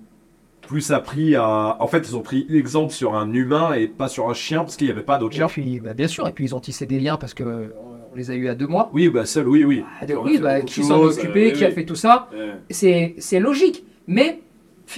plus appris à. En fait, ils ont pris l'exemple sur un humain et pas sur un chien parce qu'il n'y avait pas d'autres Et chiens. puis, bah, bien sûr, et puis ils ont tissé des liens parce que euh, on les a eu à deux mois. Oui, bah seul, oui, oui. Ah, de- oui, bah, qui s'en occupé, euh, qui a fait tout ça, c'est logique. Mais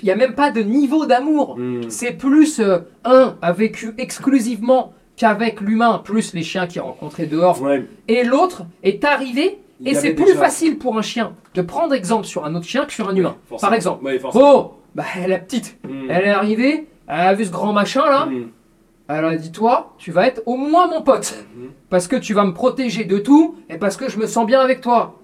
il n'y a même pas de niveau d'amour. Hmm. C'est plus euh, un a vécu exclusivement qu'avec l'humain, plus les chiens qu'il a rencontrés dehors, Ouais. et l'autre est arrivé. Il Et c'est plus déjà- facile pour un chien de prendre exemple sur un autre chien que sur un humain. Forcément. Par exemple. Oh, bah, la petite, Hmm. elle est arrivée, elle a vu ce grand machin là, Hmm. elle dit toi, tu vas être au moins mon pote. Mhm. Parce que tu vas me protéger de tout et parce que je me sens bien avec toi.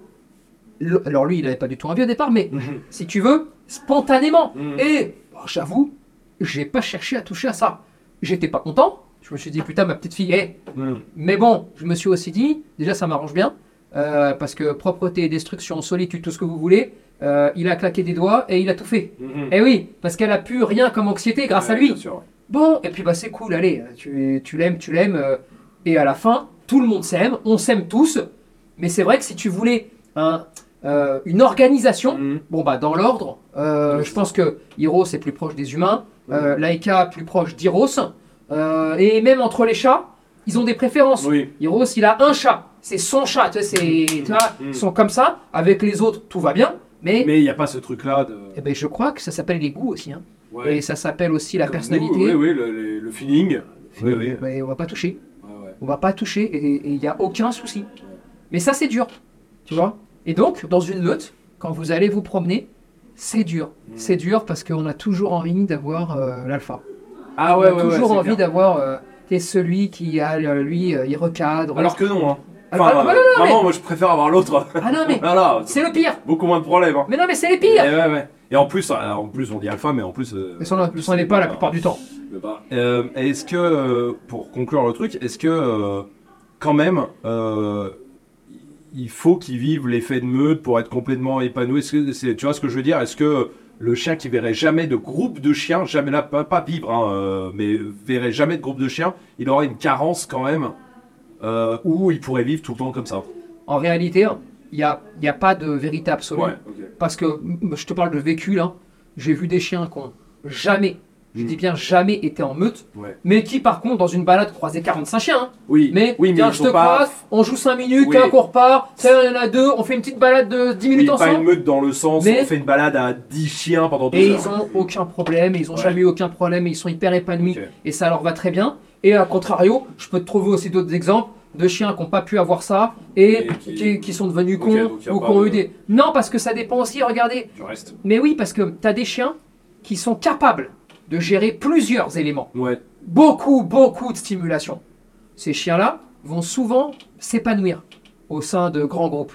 Le- Alors lui, il n'avait pas du tout envie au départ, mais Mhm. si tu veux, spontanément. Mhm. Et bon, j'avoue, j'ai pas cherché à toucher à ça. J'étais pas content. Je me suis dit, putain, ma petite fille, hé. Hmm. Mais bon, je me suis aussi dit, déjà, ça m'arrange bien. euh, parce que propreté, destruction, solitude, tout ce que vous voulez, euh, il a claqué des doigts et il a tout fait. Et oui, parce qu'elle a plus rien comme anxiété grâce à lui. Bon, et puis bah c'est cool, allez, tu, tu l'aimes, tu l'aimes, euh, et à la fin, tout le monde s'aime, on s'aime tous, mais c'est vrai que si tu voulais un, euh, une organisation, Mhm. bon bah dans l'ordre, euh, je pense que Hiro c'est plus proche des humains, euh, Laika plus proche d'Hiros, euh, et même entre les chats, ils ont des préférences. Oui. Hiros il a un chat, c'est son chat, tu vois, Mhm. ils sont comme ça, avec les autres tout va bien, mais, Mais il n'y a pas ce truc-là de. eh ben, je crois que ça s'appelle les goûts aussi, hein. Ouais. et ça s'appelle aussi la Comme personnalité. nous, Oui, oui, le, le- le feeling. Oui, oui. Mais on va pas toucher. Ouais, ouais. On va pas toucher et il n'y a aucun souci. Mais ça, c'est dur. Tu vois? Et donc, dans une meute, quand vous allez vous promener, c'est dur. Mm. C'est dur parce qu'on a toujours envie d'avoir euh, l'alpha. Ah on ouais, a ouais, toujours envie d'avoir. euh, t'es celui qui a, euh, lui, euh, il recadre. Alors que non, hein. Alors, Enfin, ah, bah, non, non, vraiment, moi je préfère avoir l'autre. Ah non, mais voilà, c'est le pire. beaucoup moins de problèmes. Hein. Mais non, mais c'est les Et, pires. ouais, ouais. Et en plus, euh, en plus, on dit alpha, mais en plus. euh, Mais ça, on n'est pas la plupart du temps. Euh, est-ce que, euh, pour conclure le truc, est-ce que, euh, quand même, euh, il faut qu'il vive l'effet de meute pour être complètement épanoui? Est-ce que c'est- Tu vois ce que je veux dire? Est-ce que le chien qui verrait jamais de groupe de chiens, jamais là, pas, pas vivre, hein, euh, mais verrait jamais de groupe de chiens, il aurait une carence quand même euh, où il pourrait vivre tout le temps comme ça? En réalité, il n'y a, y a pas de vérité absolue. Ouais. Parce que je te parle de vécu là. J'ai vu des chiens qui ont jamais, je Mm. dis bien jamais été en meute, Ouais. mais qui par contre dans une balade croisaient 45 chiens. hein. Oui, Mais, oui, mais tiens, je te pas- croise, on joue 5 minutes, Oui. un qu'on repart, ça il y en a deux, on fait une petite balade de 10 Oui, minutes pas une ensemble. meute dans le sens Mais- on fait une balade à 10 chiens pendant deux Et heures. ils ont aucun problème, et ils ont Ouais. jamais eu aucun problème, et ils sont hyper épanouis, et ça leur va très bien. Et à contrario, je peux te trouver aussi d'autres exemples de chiens qui n'ont pas pu avoir ça et Et qui- qui, qui sont devenus cons ou qui ont eu des. Non, parce que ça dépend aussi, regardez. Mais oui, parce que tu as des chiens qui sont capables de gérer plusieurs éléments. Ouais. Beaucoup, beaucoup de stimulation. Ces chiens-là vont souvent s'épanouir au sein de grands groupes.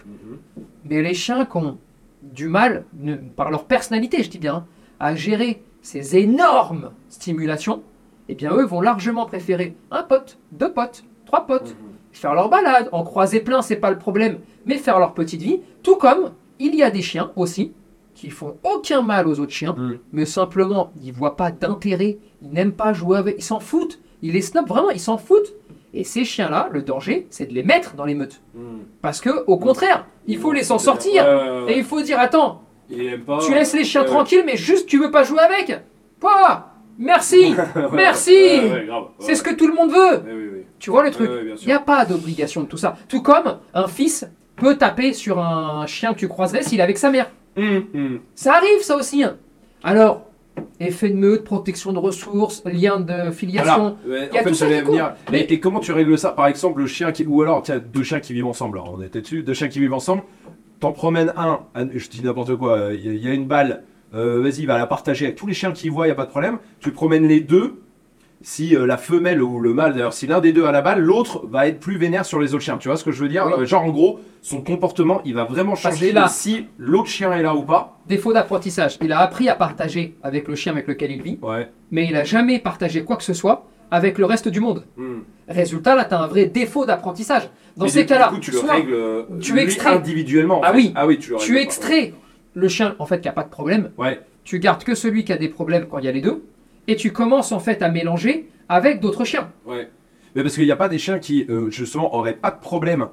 Mais les chiens qui ont du mal, ne- par leur personnalité, je dis bien, à gérer ces énormes stimulations, eh bien eux vont largement préférer un pote, deux potes, trois potes, faire leur balade, en croiser plein, c'est pas le problème, mais faire leur petite vie. Tout comme il y a des chiens aussi qui font aucun mal aux autres chiens, mais simplement ils voient pas d'intérêt, ils n'aiment pas jouer avec, ils s'en foutent, ils les snobent vraiment, ils s'en foutent. Et ces chiens-là, le danger, c'est de les mettre dans les meutes. Parce que, au contraire, il faut les s'en sortir. Et il faut dire, attends, pas. tu laisses les chiens tranquilles, mais juste tu veux pas jouer avec? Quoi? Merci, merci. Ouais, ouais, grave. C'est ce que tout le monde veut. Tu vois le truc Il n'y a pas d'obligation de tout ça. Tout comme un fils peut taper sur un chien que tu croiserais s'il est avec sa mère. Hum, hum. Ça arrive ça aussi. hein. Alors, effet de meute, protection de ressources, lien de filiation. Voilà. Ouais, en fait, j'allais venir. Mais et comment tu règles ça Par exemple, le chien qui. Ou alors, tiens, deux chiens qui vivent ensemble. Alors, on était dessus. Deux chiens qui vivent ensemble. T'en promènes un. Je dis n'importe quoi. euh, Il y, a- une balle. euh, Vas-y, va la partager avec tous les chiens qui voient. Il y a pas de problème. Tu promènes les deux. Si euh, la femelle ou le mâle, d'ailleurs, si l'un des deux a la balle, l'autre va être plus vénère sur les autres chiens. Tu vois ce que je veux dire Oui. Euh, Genre, en gros, son comportement, il va vraiment changer a- si l'autre chien est là ou pas. Défaut d'apprentissage. Il a appris à partager avec le chien avec lequel il vit, Ouais. mais il n'a jamais partagé quoi que ce soit avec le reste du monde. Résultat, là, tu as un vrai défaut d'apprentissage. Dans Mais ces du- cas-là, du coup, tu le soit règles euh, tu lui, extrais. individuellement. en Ah fait. oui. Ah oui, tu le règles pas. extrais le chien, en fait, qui n'a pas de problème. Ouais. Tu gardes que celui qui a des problèmes quand il y a les deux, et tu commences en fait à mélanger avec d'autres chiens. Ouais. Mais parce qu'il n'y a pas des chiens qui, euh, justement, auraient pas de problème.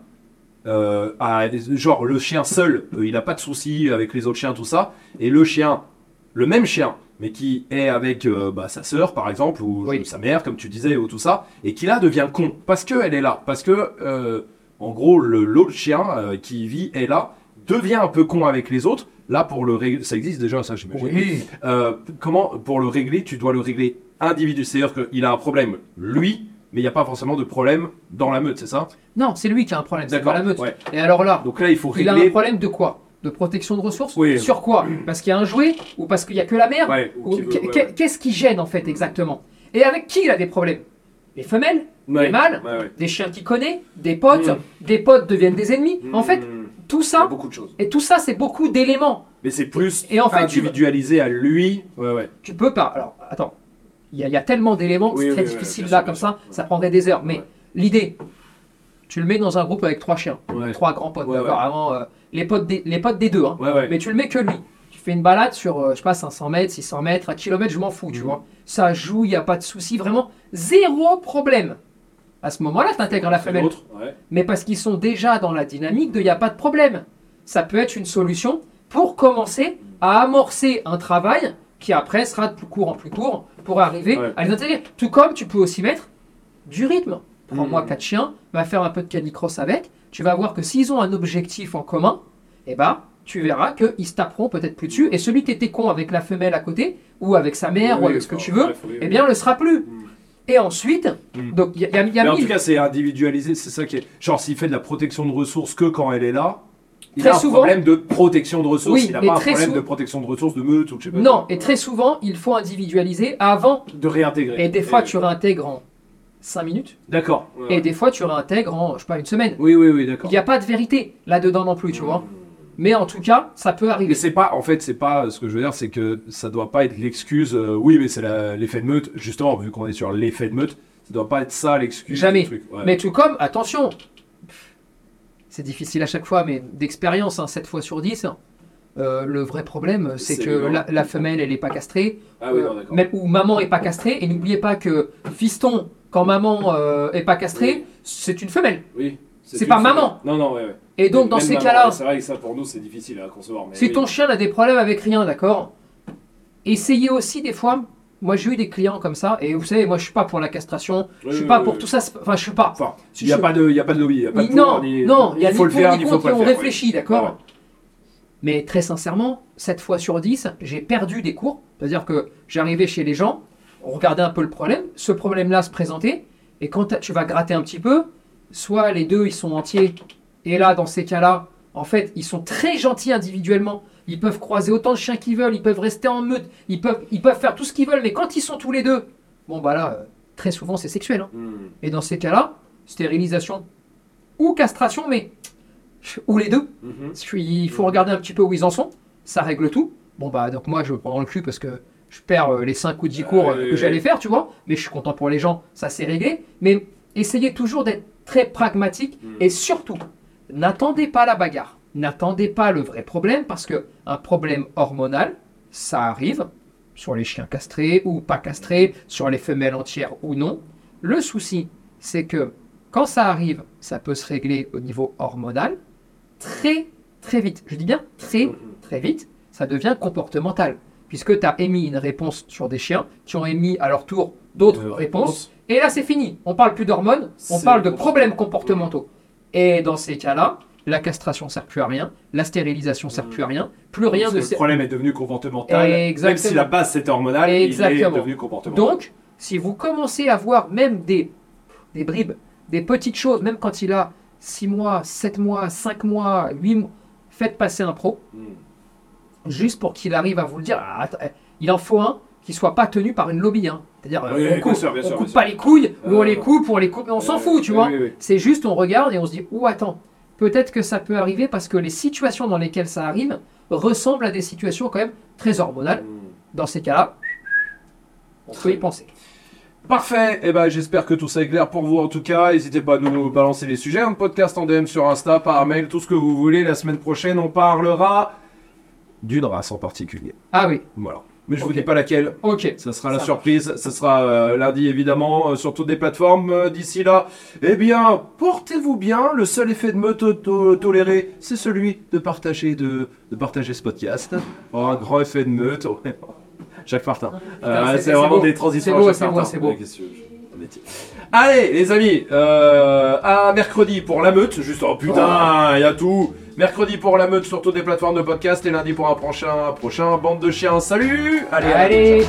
Euh, à- genre, le chien seul, euh, il n'a pas de soucis avec les autres chiens, tout ça. Et le chien, le même chien, mais qui est avec bah, sa sœur, par exemple, ou Oui. sa mère, comme tu disais, ou tout ça, et qui là devient con. Parce qu'elle est là. Parce que, en gros, le- l'autre chien qui vit est là, devient un peu con avec les autres. Là, pour le régler, ça existe déjà, ça, j'imagine. Euh, comment, pour le régler, tu dois le régler individu. C'est-à-dire qu'il a un problème, lui, mais il n'y a pas forcément de problème dans la meute, c'est ça? Non, c'est lui qui a un problème, c'est pas la meute. Ouais. Et alors là, Donc là, il faut il a un régler. problème de quoi? De protection de ressources? Oui. Sur quoi? Parce qu'il y a un jouet Ou parce qu'il n'y a que la mère Ouais, ouais. Qu'est-ce qui gêne en fait exactement? Et avec qui il a des problèmes? Les femelles? Les mâles? Des chiens qu'il connaît? Des potes? Mm. Des potes deviennent des ennemis? En fait. Tout ça, beaucoup de choses. et tout ça, c'est beaucoup d'éléments. Mais c'est plus Et en fait, tu- individualisé à lui. Ouais, ouais. Tu peux pas. Alors, attends. Il y, a- il y a tellement d'éléments que Oui, c'est très oui, difficile là, sûr, comme ça, ça prendrait des heures. Mais l'idée, Tu le mets dans un groupe avec trois chiens, trois grands potes, vraiment, euh, les, potes des, les potes des deux. Hein. Mais tu le mets que lui. Tu fais une balade sur, euh, je sais pas, 500 mètres, 600 mètres, 1 km, je m'en fous, tu Mhm. vois. Ça joue, il n'y a pas de souci, vraiment, zéro problème. À ce moment-là, tu intègres la femelle. ouais. Mais parce qu'ils sont déjà dans la dynamique de il n'y a pas de problème. Ça peut être une solution pour commencer à amorcer un travail qui après sera de plus court en plus court pour arriver Ouais. à les intégrer. Tout comme tu peux aussi mettre du rythme. Prends-moi Mhm. quatre chiens, va faire un peu de canicross avec. Tu vas voir que s'ils ont un objectif en commun, eh ben, tu verras qu'ils se taperont peut-être plus dessus. Et celui qui était con avec la femelle à côté, ou avec sa mère, ou avec ce que tu veux, bref, oui, eh bien, le sera plus. Mm. Et ensuite, Mm. donc il y a, il y a- il y a Mais en mille- tout cas, c'est individualisé, c'est ça qui est. Genre, s'il fait de la protection de ressources que quand elle est là, il Très a un souvent- problème de protection de ressources. Oui, il n'a pas un problème de protection de ressources de meute ou je sais pas. Non, et très souvent, il faut individualiser avant. De réintégrer. Et des fois, tu réintègres en 5 minutes. D'accord. Et des fois, tu réintègres en, je sais pas, une semaine. Oui, oui, oui, Il d'accord. n'y a pas de vérité là-dedans non plus, tu vois. Mais en tout cas, ça peut Mais arriver. c'est pas, en fait, c'est pas, ce que je veux dire, c'est que ça doit pas être l'excuse, euh, oui, mais c'est l'effet de meute, justement, vu qu'on est sur l'effet de meute, ça doit pas être ça l'excuse. Jamais. truc, ouais. Mais tout comme, attention, c'est difficile à chaque fois, mais d'expérience, hein, 7 fois sur 10, euh, le vrai problème, c'est que la, la femelle, elle n'est pas castrée, Ah oui, euh, non, d'accord. même, ou maman est pas castrée, et n'oubliez pas que fiston, quand maman euh, est pas castrée, Oui. c'est une femelle. Oui. c'est pas maman. Non, non, ouais, ouais. Et donc, dans ces cas-là, C'est vrai que ça, pour nous, c'est difficile à concevoir. Mais Si oui. ton chien a des problèmes avec rien, d'accord? Essayez aussi des fois. Moi, j'ai eu des clients comme ça, et vous savez, moi, je suis pas pour la castration, Oui, je suis pas oui, pour tout ça. Enfin, je suis pas. Enfin, il n'y a, je- pas de- il y a pas de lobby. il y a pas de non, ni- non, il y a faut le faire, ni faut pas le on réfléchit, d'accord? Mais très sincèrement, 7 fois sur 10, j'ai perdu des cours. C'est-à-dire que j'arrivais chez les gens, on regardait un peu le problème, ce problème-là se présentait, et quand tu vas gratter un petit peu, soit les deux, ils sont entiers, et là, dans ces cas-là, en fait, ils sont très gentils individuellement. Ils peuvent croiser autant de chiens qu'ils veulent, ils peuvent rester en meute, ils peuvent, ils peuvent faire tout ce qu'ils veulent, mais quand ils sont tous les deux, bon bah là, euh, très souvent c'est sexuel. hein. Hmm. Et dans ces cas-là, stérilisation ou castration, mais ou les deux. Mhm. Il faut regarder un petit peu où ils en sont. Ça règle tout. Bon, bah, donc moi, je prends le cul parce que je perds euh, les 5 ou 10 cours euh, ouais, que j'allais faire, tu vois. Mais je suis content pour les gens, ça c'est réglé. Mais essayez toujours d'être très pragmatique Mm. et surtout, n'attendez pas la bagarre. N'attendez pas le vrai problème parce que un problème hormonal, ça arrive sur les chiens castrés ou pas castrés, sur les femelles entières ou non. Le souci, c'est que quand ça arrive, ça peut se régler au niveau hormonal très très vite. Je dis bien très très vite, ça devient comportemental. Puisque tu as émis une réponse sur des chiens qui ont émis à leur tour d'autres Euh, réponses. Et là, c'est fini. On parle plus d'hormones, on parle de problèmes comportementaux. Et dans ces cas-là, la castration sert plus à rien, la stérilisation sert plus à rien, plus rien Parce ne que le problème est devenu comportemental. Exactement. Même si la base c'était hormonal, il est Exactement. devenu comportemental. Donc, si vous commencez à voir même des, des bribes, des petites choses, même quand il a 6 mois, 7 mois, 5 mois, 8 mois, faites passer un pro, Hmm. juste pour qu'il arrive à vous le dire. Ah, eh, il en faut un qui soit pas tenu par une lobby. hein. C'est-à-dire, Oui, on bien coupe, sûr, bien on sûr, coupe pas sûr. les couilles, ou on Euh, les coupe, on les coupe, mais on s'en Euh, fout, tu oui, vois. oui, oui. C'est juste, on regarde et on se dit, ou attends, peut-être que ça peut arriver parce que les situations dans lesquelles ça arrive ressemblent à des situations quand même très hormonales. Hmm. Dans ces cas-là, on peut y penser. Parfait, et ben j'espère que tout ça est clair pour vous en tout cas. N'hésitez pas à nous balancer les sujets, un podcast en DM sur Insta, par mail, tout ce que vous voulez. La semaine prochaine, on parlera d'une race en particulier. Ah oui, Voilà. Mais je vous Ok. dis pas laquelle. ok. Ça sera Ça la surprise. Ça sera euh, lundi évidemment euh, sur toutes les plateformes. Euh, D'ici là, eh bien, portez-vous bien. Le seul effet de me to- to- toléré, c'est celui de partager de, de partager ce podcast. Oh, un grand effet de meute. Jacques Martin. Euh, c'est- vraiment des transitions. C'est beau, c'est beau, c'est Allez, les amis, à mercredi pour la meute. Juste, oh putain, il y a tout. Mercredi pour la meute sur toutes les plateformes de podcast et lundi pour un prochain, prochain bande de chiens. Salut Allez. Allez.